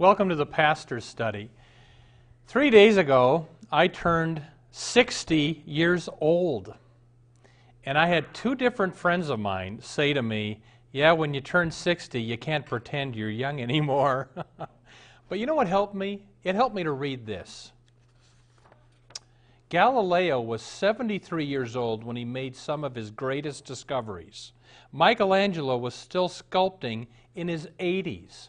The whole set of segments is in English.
Welcome to the Pastor's Study. Three days ago, I turned 60 years old. And I had two different friends of mine say to me, Yeah, when you turn 60, you can't pretend you're young anymore. but you know what helped me? It helped me to read this. Galileo was 73 years old when he made some of his greatest discoveries. Michelangelo was still sculpting in his 80s.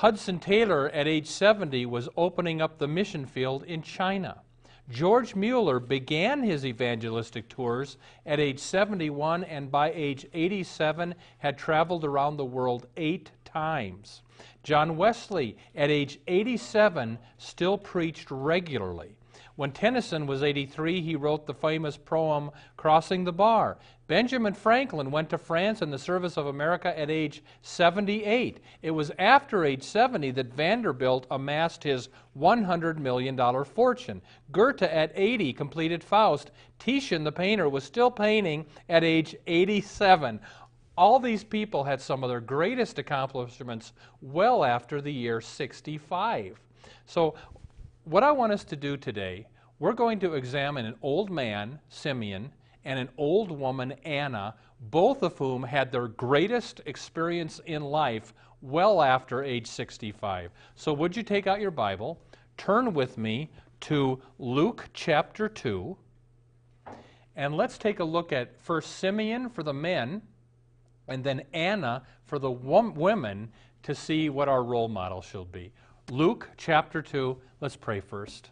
Hudson Taylor, at age 70, was opening up the mission field in China. George Mueller began his evangelistic tours at age 71 and by age 87 had traveled around the world eight times. John Wesley, at age 87, still preached regularly. When Tennyson was 83, he wrote the famous poem Crossing the Bar. Benjamin Franklin went to France in the service of America at age 78. It was after age 70 that Vanderbilt amassed his $100 million fortune. Goethe at 80 completed Faust. Titian, the painter, was still painting at age 87. All these people had some of their greatest accomplishments well after the year 65. So, what I want us to do today, we're going to examine an old man, Simeon, and an old woman, Anna, both of whom had their greatest experience in life well after age 65. So, would you take out your Bible, turn with me to Luke chapter 2, and let's take a look at first Simeon for the men, and then Anna for the women to see what our role model should be. Luke chapter 2, let's pray first.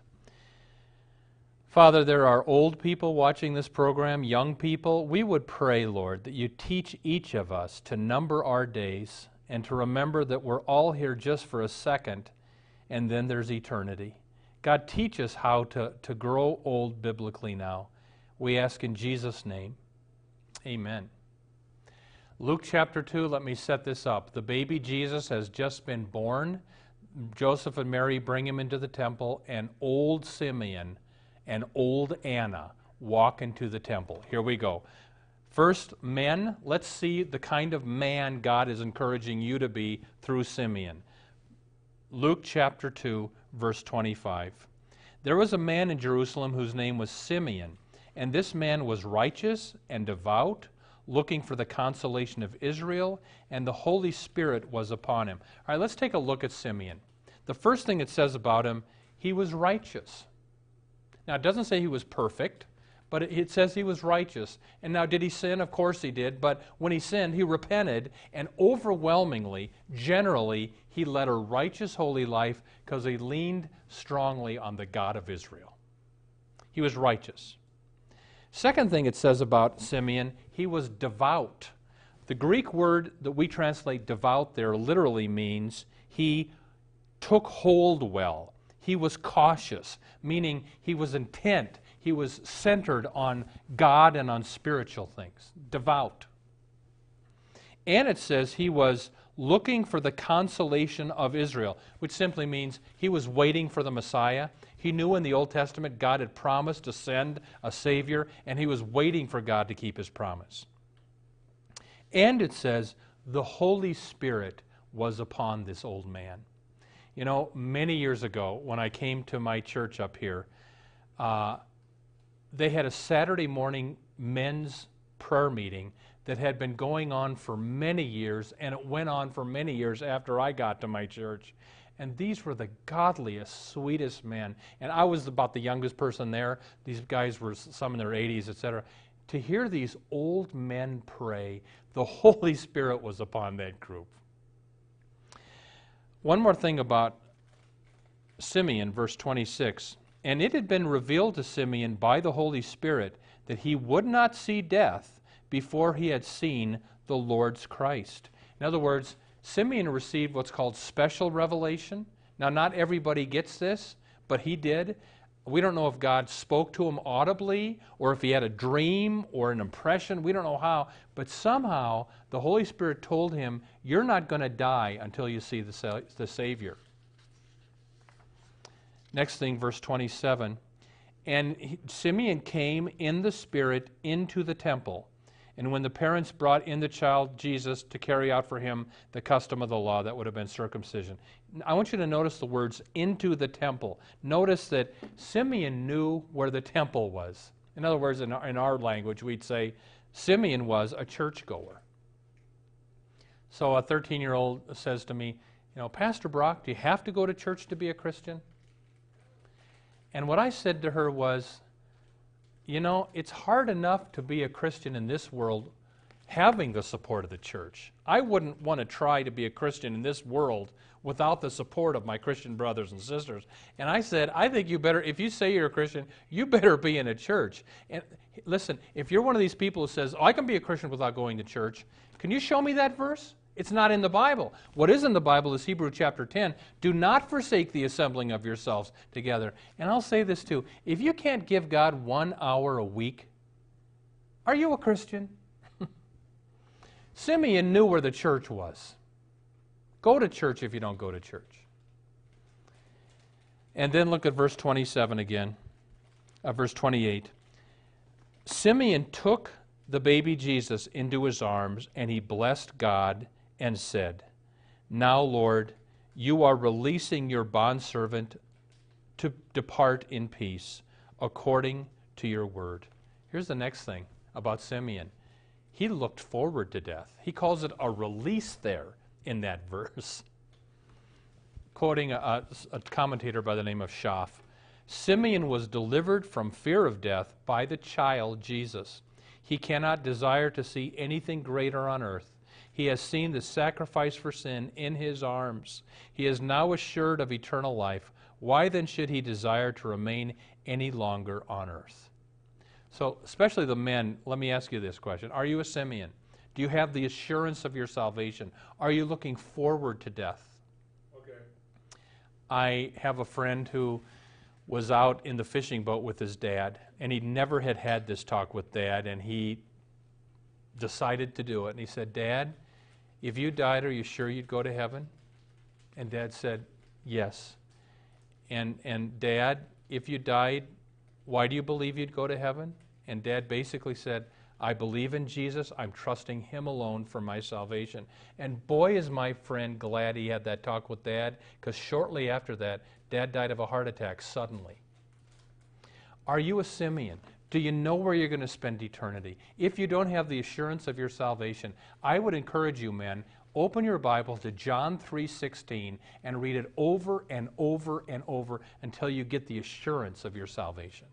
Father, there are old people watching this program, young people. We would pray, Lord, that you teach each of us to number our days and to remember that we're all here just for a second and then there's eternity. God, teach us how to, to grow old biblically now. We ask in Jesus' name. Amen. Luke chapter 2, let me set this up. The baby Jesus has just been born. Joseph and Mary bring him into the temple, and old Simeon and old Anna walk into the temple. Here we go. First, men, let's see the kind of man God is encouraging you to be through Simeon. Luke chapter 2, verse 25. There was a man in Jerusalem whose name was Simeon, and this man was righteous and devout, looking for the consolation of Israel, and the Holy Spirit was upon him. All right, let's take a look at Simeon. The first thing it says about him, he was righteous. Now, it doesn't say he was perfect, but it says he was righteous. And now, did he sin? Of course he did. But when he sinned, he repented, and overwhelmingly, generally, he led a righteous, holy life because he leaned strongly on the God of Israel. He was righteous. Second thing it says about Simeon, he was devout. The Greek word that we translate devout there literally means he took hold well. He was cautious, meaning he was intent, he was centered on God and on spiritual things, devout. And it says he was looking for the consolation of Israel, which simply means he was waiting for the Messiah. He knew in the Old Testament God had promised to send a Savior, and he was waiting for God to keep his promise. And it says the Holy Spirit was upon this old man. You know, many years ago, when I came to my church up here, uh, they had a Saturday morning men's prayer meeting that had been going on for many years, and it went on for many years after I got to my church. And these were the godliest, sweetest men. And I was about the youngest person there. These guys were some in their 80s, etc. To hear these old men pray, the Holy Spirit was upon that group. One more thing about Simeon, verse 26. And it had been revealed to Simeon by the Holy Spirit that he would not see death before he had seen the Lord's Christ. In other words, Simeon received what's called special revelation. Now, not everybody gets this, but he did. We don't know if God spoke to him audibly or if he had a dream or an impression. We don't know how. But somehow the Holy Spirit told him, You're not going to die until you see the, sa- the Savior. Next thing, verse 27. And he, Simeon came in the Spirit into the temple. And when the parents brought in the child Jesus to carry out for him the custom of the law, that would have been circumcision. I want you to notice the words into the temple. Notice that Simeon knew where the temple was. In other words, in our, in our language, we'd say Simeon was a churchgoer. So a 13 year old says to me, You know, Pastor Brock, do you have to go to church to be a Christian? And what I said to her was, you know, it's hard enough to be a Christian in this world having the support of the church. I wouldn't want to try to be a Christian in this world without the support of my Christian brothers and sisters. And I said, I think you better, if you say you're a Christian, you better be in a church. And listen, if you're one of these people who says, oh, I can be a Christian without going to church, can you show me that verse? It's not in the Bible. What is in the Bible is Hebrew chapter 10. Do not forsake the assembling of yourselves together. And I'll say this too if you can't give God one hour a week, are you a Christian? Simeon knew where the church was. Go to church if you don't go to church. And then look at verse 27 again, uh, verse 28. Simeon took the baby Jesus into his arms and he blessed God and said, Now, Lord, you are releasing your bondservant to depart in peace according to your word. Here's the next thing about Simeon he looked forward to death. He calls it a release there in that verse. Quoting a, a, commentator by the name of Schaff Simeon was delivered from fear of death by the child Jesus. He cannot desire to see anything greater on earth. He has seen the sacrifice for sin in his arms. He is now assured of eternal life. Why then should he desire to remain any longer on earth? So, especially the men, let me ask you this question Are you a Simeon? Do you have the assurance of your salvation? Are you looking forward to death? Okay. I have a friend who was out in the fishing boat with his dad, and he never had had this talk with dad, and he decided to do it. And he said, Dad, if you died, are you sure you'd go to heaven? And dad said, Yes. And, and dad, if you died, why do you believe you'd go to heaven? And dad basically said, I believe in Jesus. I'm trusting him alone for my salvation. And boy, is my friend glad he had that talk with dad, because shortly after that, dad died of a heart attack suddenly. Are you a Simeon? Do you know where you're going to spend eternity? If you don't have the assurance of your salvation, I would encourage you, men, open your Bible to John 3:16 and read it over and over and over until you get the assurance of your salvation.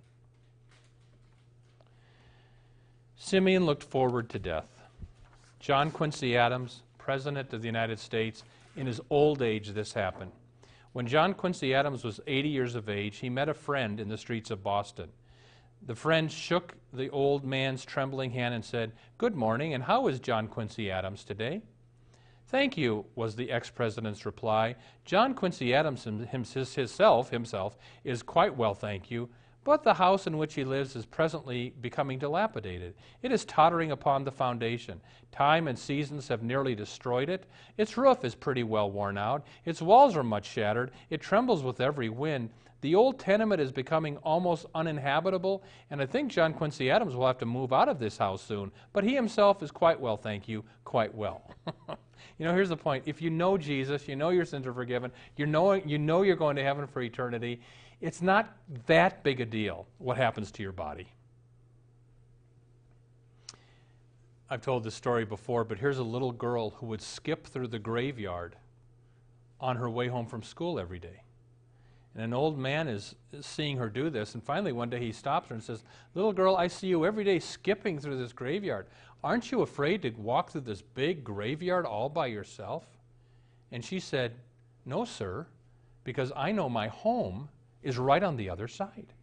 Simeon looked forward to death. John Quincy Adams, President of the United States, in his old age, this happened. When John Quincy Adams was 80 years of age, he met a friend in the streets of Boston. The friend shook the old man's trembling hand and said, Good morning, and how is John Quincy Adams today? Thank you, was the ex president's reply. John Quincy Adams himself, himself is quite well, thank you. But the house in which he lives is presently becoming dilapidated. It is tottering upon the foundation. Time and seasons have nearly destroyed it. Its roof is pretty well worn out. Its walls are much shattered. It trembles with every wind. The old tenement is becoming almost uninhabitable, and I think John Quincy Adams will have to move out of this house soon. But he himself is quite well, thank you, quite well. you know, here's the point. If you know Jesus, you know your sins are forgiven, you know, you know you're going to heaven for eternity, it's not that big a deal what happens to your body. I've told this story before, but here's a little girl who would skip through the graveyard on her way home from school every day. And an old man is seeing her do this, and finally one day he stops her and says, Little girl, I see you every day skipping through this graveyard. Aren't you afraid to walk through this big graveyard all by yourself? And she said, No, sir, because I know my home is right on the other side.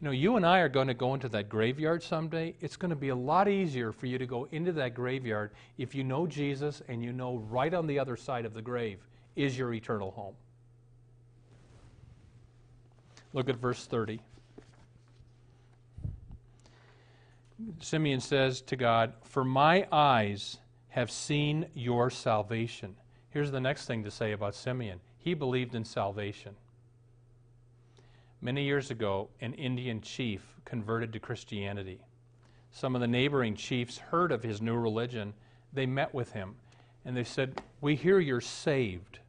You know, you and I are going to go into that graveyard someday. It's going to be a lot easier for you to go into that graveyard if you know Jesus and you know right on the other side of the grave is your eternal home. Look at verse 30. Simeon says to God, For my eyes have seen your salvation. Here's the next thing to say about Simeon he believed in salvation. Many years ago, an Indian chief converted to Christianity. Some of the neighboring chiefs heard of his new religion. They met with him and they said, We hear you're saved.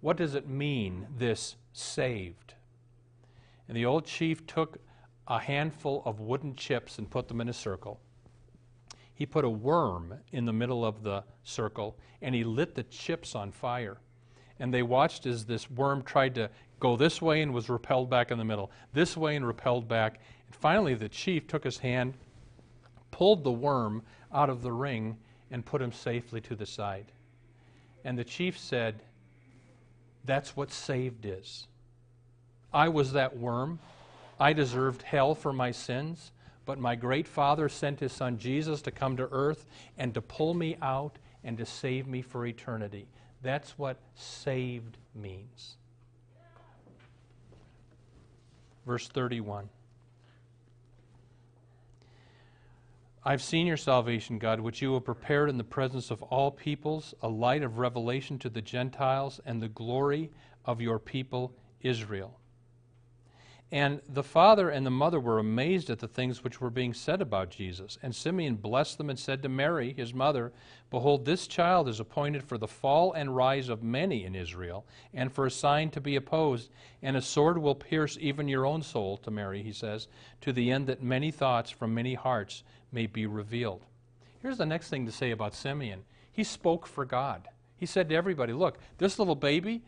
What does it mean, this saved? And the old chief took a handful of wooden chips and put them in a circle. He put a worm in the middle of the circle and he lit the chips on fire. And they watched as this worm tried to go this way and was repelled back in the middle, this way and repelled back. And finally, the chief took his hand, pulled the worm out of the ring, and put him safely to the side. And the chief said, That's what saved is. I was that worm. I deserved hell for my sins, but my great Father sent his Son Jesus to come to earth and to pull me out and to save me for eternity. That's what saved means. Verse 31. I've seen your salvation, God, which you have prepared in the presence of all peoples, a light of revelation to the Gentiles, and the glory of your people Israel. And the father and the mother were amazed at the things which were being said about Jesus. And Simeon blessed them and said to Mary, his mother, Behold, this child is appointed for the fall and rise of many in Israel, and for a sign to be opposed. And a sword will pierce even your own soul, to Mary, he says, to the end that many thoughts from many hearts may be revealed. Here's the next thing to say about Simeon he spoke for God. He said to everybody, Look, this little baby,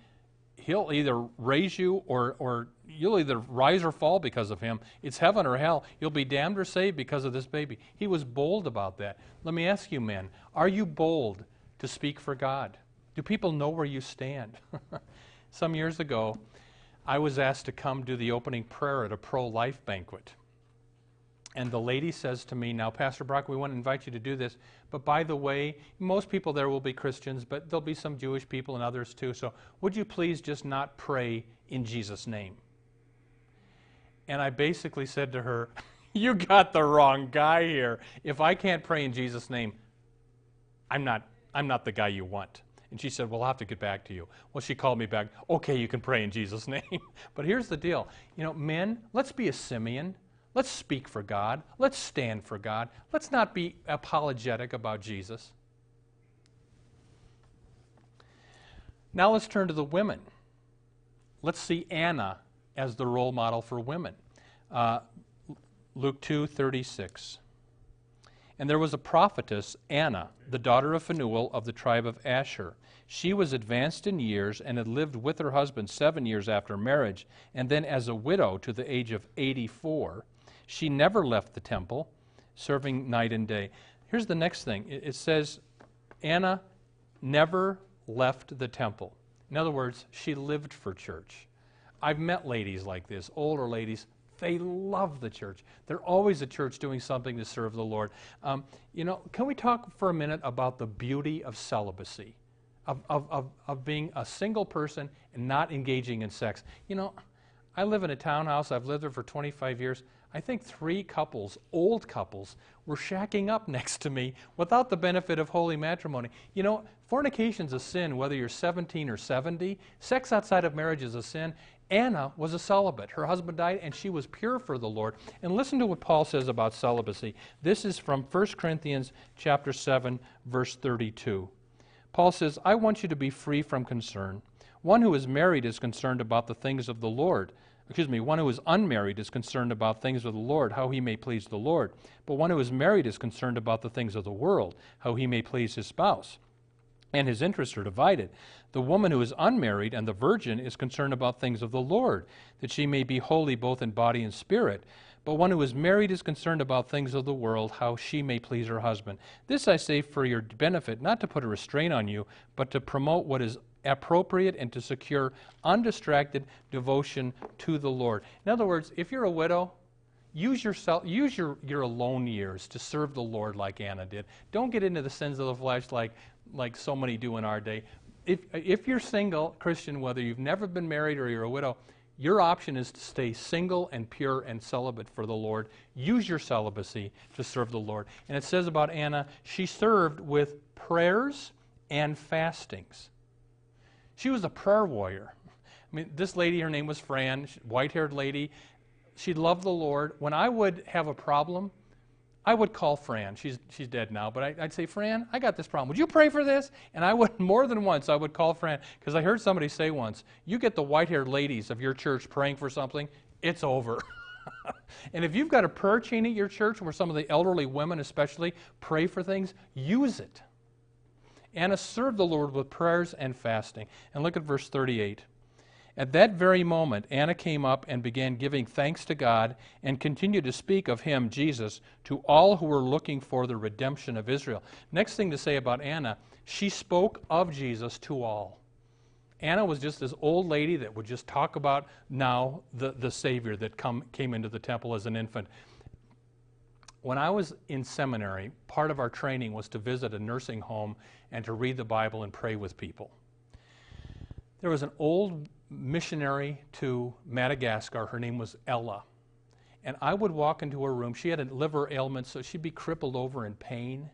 he'll either raise you or, or you'll either rise or fall because of him. It's heaven or hell. You'll be damned or saved because of this baby. He was bold about that. Let me ask you, men, are you bold to speak for God? Do people know where you stand? Some years ago, I was asked to come do the opening prayer at a pro life banquet. And the lady says to me, Now, Pastor Brock, we want to invite you to do this. But by the way, most people there will be Christians, but there'll be some Jewish people and others too. So would you please just not pray in Jesus' name? And I basically said to her, You got the wrong guy here. If I can't pray in Jesus' name, I'm not, I'm not the guy you want. And she said, Well, I'll have to get back to you. Well, she called me back. Okay, you can pray in Jesus' name. but here's the deal. You know, men, let's be a Simeon. Let's speak for God. Let's stand for God. Let's not be apologetic about Jesus. Now let's turn to the women. Let's see Anna as the role model for women. Uh, Luke 2 36. And there was a prophetess, Anna, the daughter of Phanuel of the tribe of Asher. She was advanced in years and had lived with her husband seven years after marriage, and then as a widow to the age of 84. She never left the temple, serving night and day. Here's the next thing it says, Anna never left the temple. In other words, she lived for church. I've met ladies like this, older ladies. They love the church. They're always at church doing something to serve the Lord. Um, you know, can we talk for a minute about the beauty of celibacy, of, of, of, of being a single person and not engaging in sex? You know, I live in a townhouse. I've lived there for 25 years. I think three couples, old couples, were shacking up next to me without the benefit of holy matrimony. You know, fornication's a sin whether you're 17 or 70. Sex outside of marriage is a sin. Anna was a celibate. Her husband died and she was pure for the Lord. And listen to what Paul says about celibacy. This is from 1 Corinthians chapter 7 verse 32. Paul says, "I want you to be free from concern. One who is married is concerned about the things of the Lord." excuse me, one who is unmarried is concerned about things of the Lord, how he may please the Lord. But one who is married is concerned about the things of the world, how he may please his spouse. And his interests are divided. The woman who is unmarried and the virgin is concerned about things of the Lord, that she may be holy both in body and spirit. But one who is married is concerned about things of the world, how she may please her husband. This I say for your benefit, not to put a restraint on you, but to promote what is appropriate and to secure undistracted devotion to the Lord. In other words, if you're a widow, use yourself use your, your alone years to serve the Lord like Anna did. Don't get into the sins of the flesh like like so many do in our day. If if you're single, Christian, whether you've never been married or you're a widow, your option is to stay single and pure and celibate for the Lord. Use your celibacy to serve the Lord. And it says about Anna, she served with prayers and fastings. She was a prayer warrior. I mean, this lady, her name was Fran, white haired lady. She loved the Lord. When I would have a problem, I would call Fran. She's, she's dead now, but I, would say, Fran, I got this problem. Would you pray for this? And I would, more than once, I would call Fran because I heard somebody say once, you get the white haired ladies of your church praying for something, it's over. and if you've got a prayer chain at your church where some of the elderly women, especially, pray for things, use it. Anna served the Lord with prayers and fasting. And look at verse 38. At that very moment, Anna came up and began giving thanks to God and continued to speak of him, Jesus, to all who were looking for the redemption of Israel. Next thing to say about Anna, she spoke of Jesus to all. Anna was just this old lady that would just talk about now the, the Savior that come, came into the temple as an infant. When I was in seminary, part of our training was to visit a nursing home and to read the Bible and pray with people. There was an old missionary to Madagascar. Her name was Ella. And I would walk into her room. She had a liver ailment, so she'd be crippled over in pain.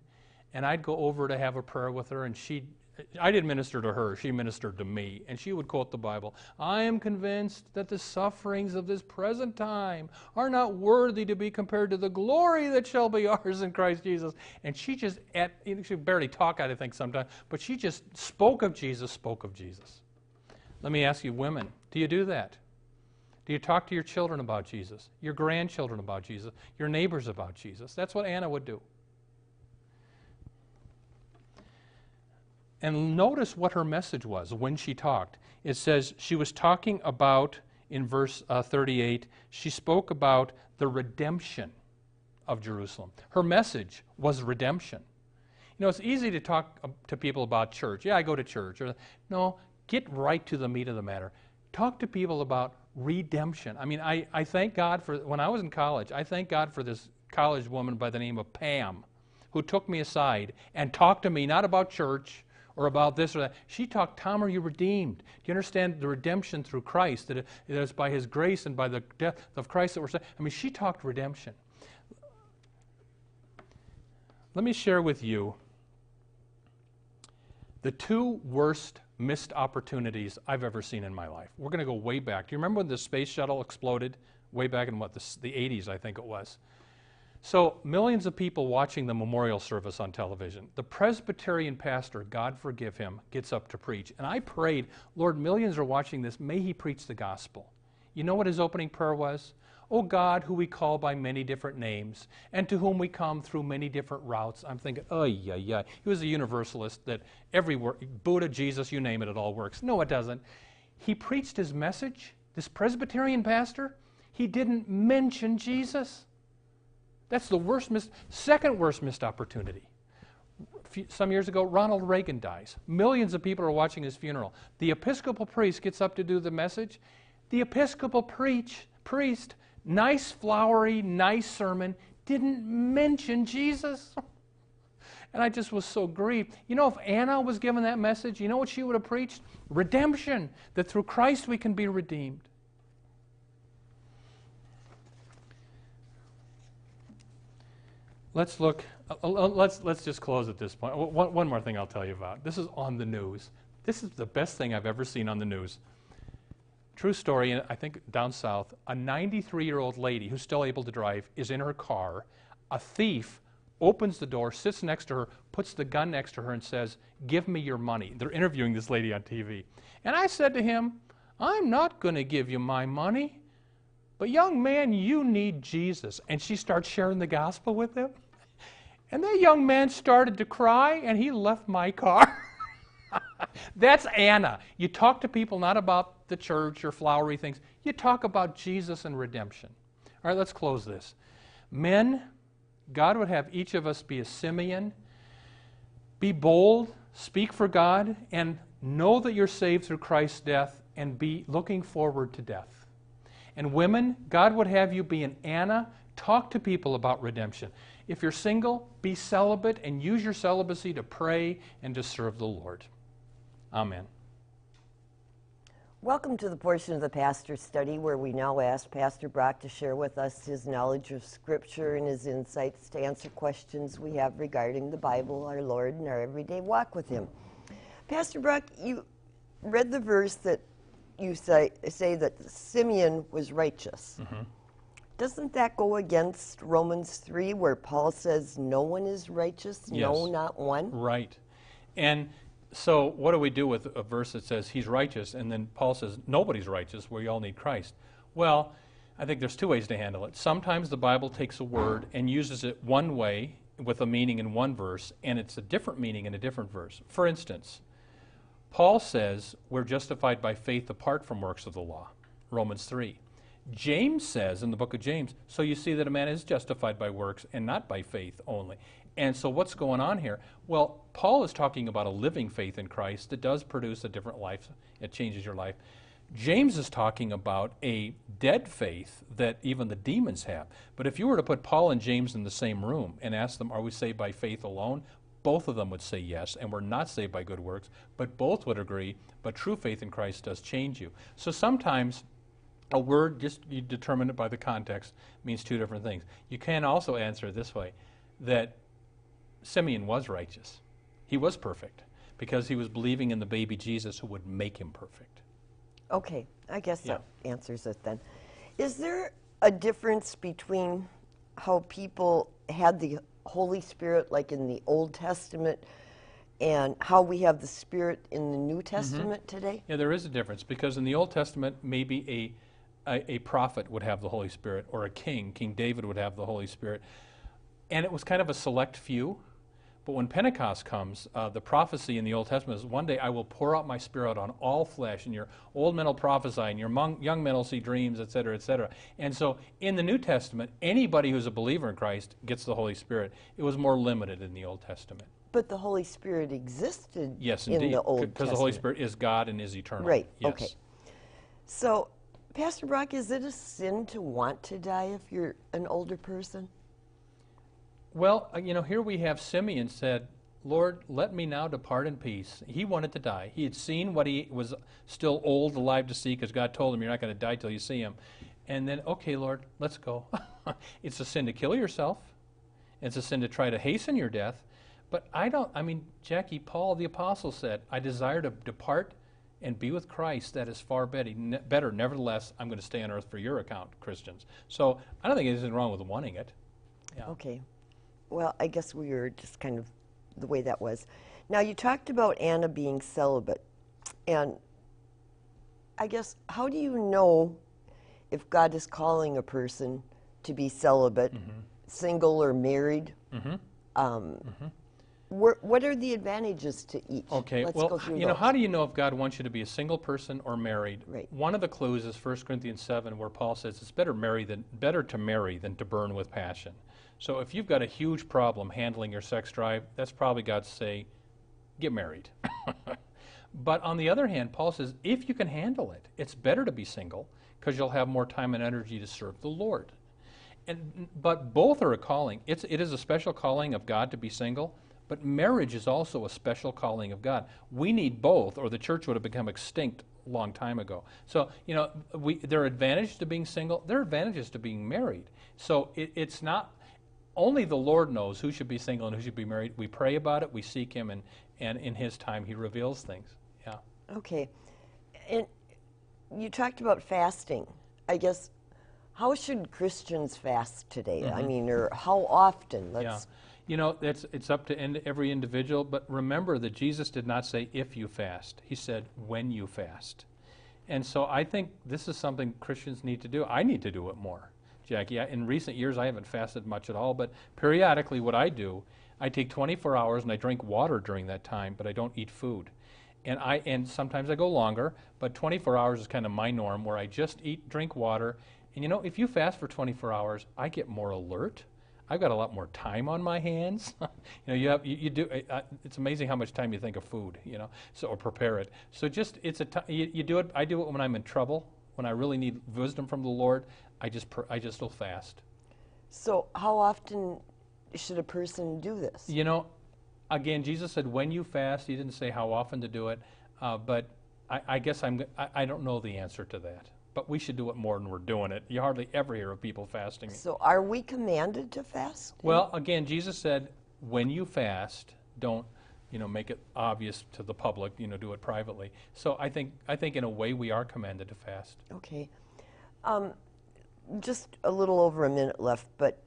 And I'd go over to have a prayer with her, and she'd I didn't minister to her, she ministered to me, and she would quote the Bible. I am convinced that the sufferings of this present time are not worthy to be compared to the glory that shall be ours in Christ Jesus. And she just, at, she barely talk, I think, sometimes, but she just spoke of Jesus, spoke of Jesus. Let me ask you, women, do you do that? Do you talk to your children about Jesus, your grandchildren about Jesus, your neighbors about Jesus? That's what Anna would do. And notice what her message was when she talked. It says she was talking about, in verse uh, 38, she spoke about the redemption of Jerusalem. Her message was redemption. You know, it's easy to talk uh, to people about church. Yeah, I go to church. Or, no, get right to the meat of the matter. Talk to people about redemption. I mean, I, I thank God for, when I was in college, I thank God for this college woman by the name of Pam who took me aside and talked to me not about church or about this or that. She talked, Tom, are you redeemed? Do you understand the redemption through Christ? That it is by His grace and by the death of Christ that we're saved. I mean, she talked redemption. Let me share with you the two worst missed opportunities I've ever seen in my life. We're going to go way back. Do you remember when the space shuttle exploded? Way back in what, the, the 80s, I think it was. So, millions of people watching the memorial service on television. The Presbyterian pastor, God forgive him, gets up to preach. And I prayed, Lord, millions are watching this. May he preach the gospel. You know what his opening prayer was? O God, who we call by many different names, and to whom we come through many different routes. I'm thinking, oh, yeah, yeah. He was a universalist that every word, Buddha, Jesus, you name it, it all works. No, it doesn't. He preached his message, this Presbyterian pastor, he didn't mention Jesus. That's the worst missed, second worst missed opportunity. Some years ago, Ronald Reagan dies. Millions of people are watching his funeral. The Episcopal priest gets up to do the message. The Episcopal preach, priest, nice, flowery, nice sermon, didn't mention Jesus. And I just was so grieved. You know, if Anna was given that message, you know what she would have preached? Redemption, that through Christ we can be redeemed. Let's look, uh, uh, let's, let's just close at this point. One, one more thing I'll tell you about. This is on the news. This is the best thing I've ever seen on the news. True story, I think down south, a 93 year old lady who's still able to drive is in her car. A thief opens the door, sits next to her, puts the gun next to her, and says, Give me your money. They're interviewing this lady on TV. And I said to him, I'm not going to give you my money. But young man, you need Jesus. And she starts sharing the gospel with him. And that young man started to cry and he left my car. That's Anna. You talk to people not about the church or flowery things, you talk about Jesus and redemption. All right, let's close this. Men, God would have each of us be a Simeon. Be bold, speak for God, and know that you're saved through Christ's death and be looking forward to death. And women, God would have you be an Anna, Talk to people about redemption. If you're single, be celibate and use your celibacy to pray and to serve the Lord. Amen. Welcome to the portion of the pastor study where we now ask Pastor Brock to share with us his knowledge of Scripture and his insights to answer questions we have regarding the Bible, our Lord, and our everyday walk with Him. Pastor Brock, you read the verse that you say, say that Simeon was righteous. Mm-hmm. Doesn't that go against Romans 3, where Paul says, No one is righteous, no, not one? Right. And so, what do we do with a verse that says he's righteous, and then Paul says nobody's righteous, we all need Christ? Well, I think there's two ways to handle it. Sometimes the Bible takes a word and uses it one way with a meaning in one verse, and it's a different meaning in a different verse. For instance, Paul says we're justified by faith apart from works of the law, Romans 3. James says in the book of James, so you see that a man is justified by works and not by faith only. And so what's going on here? Well, Paul is talking about a living faith in Christ that does produce a different life, it changes your life. James is talking about a dead faith that even the demons have. But if you were to put Paul and James in the same room and ask them, Are we saved by faith alone? Both of them would say yes, and we're not saved by good works, but both would agree, but true faith in Christ does change you. So sometimes a word, just you determine it by the context, means two different things. You can also answer it this way that Simeon was righteous. He was perfect because he was believing in the baby Jesus who would make him perfect. Okay, I guess Yeah. that answers it then. Is there a difference between how people had the Holy Spirit, like in the Old Testament, and how we have the Spirit in the New mm-hmm. Testament today? Yeah, there is a difference because in the Old Testament, maybe a, a, a prophet would have the Holy Spirit or a king, King David would have the Holy Spirit. And it was kind of a select few. But when Pentecost comes, uh, the prophecy in the Old Testament is one day I will pour out my spirit on all flesh, and your old men will prophesy, and your mon- young men will see dreams, etc., cetera, et cetera. And so in the New Testament, anybody who's a believer in Christ gets the Holy Spirit. It was more limited in the Old Testament. But the Holy Spirit existed Yes, in indeed. the Old Because the Holy Spirit is God and is eternal. Right, Yes. okay. So, Pastor Brock, is it a sin to want to die if you're an older person? Well, uh, you know, here we have Simeon said, Lord, let me now depart in peace. He wanted to die. He had seen what he was still old, alive to see, because God told him, You're not going to die till you see him. And then, okay, Lord, let's go. it's a sin to kill yourself, it's a sin to try to hasten your death. But I don't, I mean, Jackie, Paul the Apostle said, I desire to depart and be with Christ. That is far better. Nevertheless, I'm going to stay on earth for your account, Christians. So I don't think there's anything wrong with wanting it. Yeah. Okay. Well, I guess we were just kind of the way that was. Now, you talked about Anna being celibate. And I guess, how do you know if God is calling a person to be celibate, Mm-hmm. single or married? Um, where- what are the advantages to each? Okay, Let's well, go through you know, how do you know if God wants you to be a single person or married? Right. One of the clues is 1 Corinthians 7, where Paul says it's better marry than better to marry than to burn with passion. So if you've got a huge problem handling your sex drive, that's probably God say, get married. but on the other hand, Paul says if you can handle it, it's better to be single because you'll have more time and energy to serve the Lord. And, but both are a calling. It's, it is a special calling of God to be single, but marriage is also a special calling of God. We need both, or the church would have become extinct a long time ago. So, you know, we, there are advantages to being single, there are advantages to being married. So it, it's not, only the Lord knows who should be single and who should be married. We pray about it, we seek Him, and, and in His time, He reveals things. Yeah. Okay. And you talked about fasting. I guess, how should Christians fast today? I mean, or how often? Mm-hmm. Yeah. You know, that's, it's up to every individual, but remember that Jesus did not say if you fast, He said when you fast. And so I think this is something Christians need to do. I need to do it more, Jackie. I, in recent years, I haven't fasted much at all, but periodically, what I do, I take 24 hours and I drink water during that time, but I don't eat food. And I and sometimes I go longer, but 24 hours is kind of my norm, where I just eat, drink water. And you know, if you fast for 24 hours, I get more alert. I've got a lot more time on my hands. you know, you have you, you do. Uh, it's amazing how much time you think of food. You know, so or prepare it. So just it's a ti- you, you do it. I do it when I'm in trouble, when I really need wisdom from the Lord. I just pr- I just will fast. So, how often should a person do this? You know, again, Jesus said when you fast. He didn't say how often to do it, uh, but I, I guess I'm. I, I don't know the answer to that. But we should do it more than we're doing it. You hardly ever hear of people fasting. So, are we commanded to fast? Well, again, Jesus said, when you fast, don't, you know, make it obvious to the public. You know, do it privately. So I think, I think in a way, we are commanded to fast. Okay. Um, just a little over a minute left, but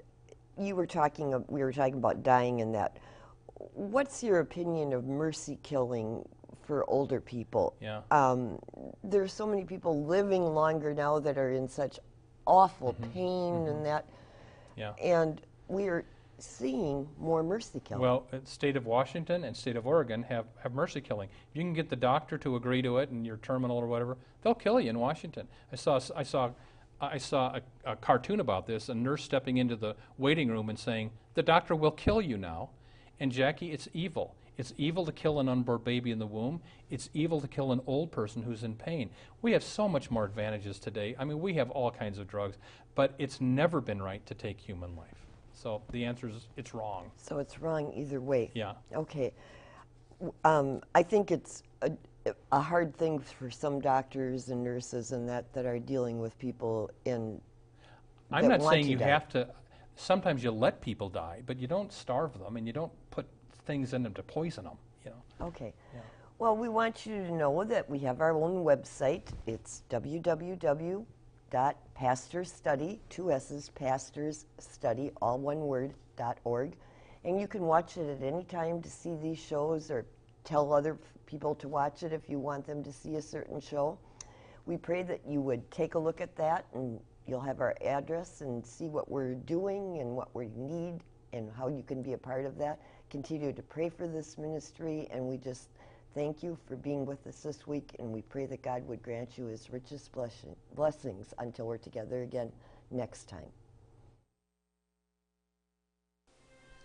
you were talking. uh, We were talking about dying and that. What's your opinion of mercy killing for older people? Yeah. Um, there's so many people living longer now that are in such awful Mm-hmm. pain and that, Yeah. and we are seeing more mercy killing. Well, uh, state of Washington and state of Oregon have, have mercy killing. You can get the doctor to agree to it and you're terminal or whatever, they'll kill you in Washington. I saw, I saw, I saw a, a cartoon about this, a nurse stepping into the waiting room and saying, the doctor will kill you now. And Jackie, it's evil. It's evil to kill an unborn baby in the womb. It's evil to kill an old person who's in pain. We have so much more advantages today. I mean, we have all kinds of drugs, but it's never been right to take human life. So the answer is it's wrong. so it's wrong either way. Yeah. Okay. Um, I think it's a, a hard thing for some doctors and nurses and that that are dealing with people in. I'm not saying you die. have to. Sometimes you let people die, but you don't starve them, and you don't put things in them to poison them. You know. Okay. Well, we want you to know that we have our own website. It's www.pastorstudy, two S's, pastorsstudy, all one word, dot org. And you can watch it at any time to see these shows or tell other people to watch it if you want them to see a certain show. We pray that you would take a look at that and you'll have our address and see what we're doing and what we need and how you can be a part of that. Continue to pray for this ministry and we just thank you for being with us this week and we pray that God would grant you his richest blessing, blessings until we're together again next time.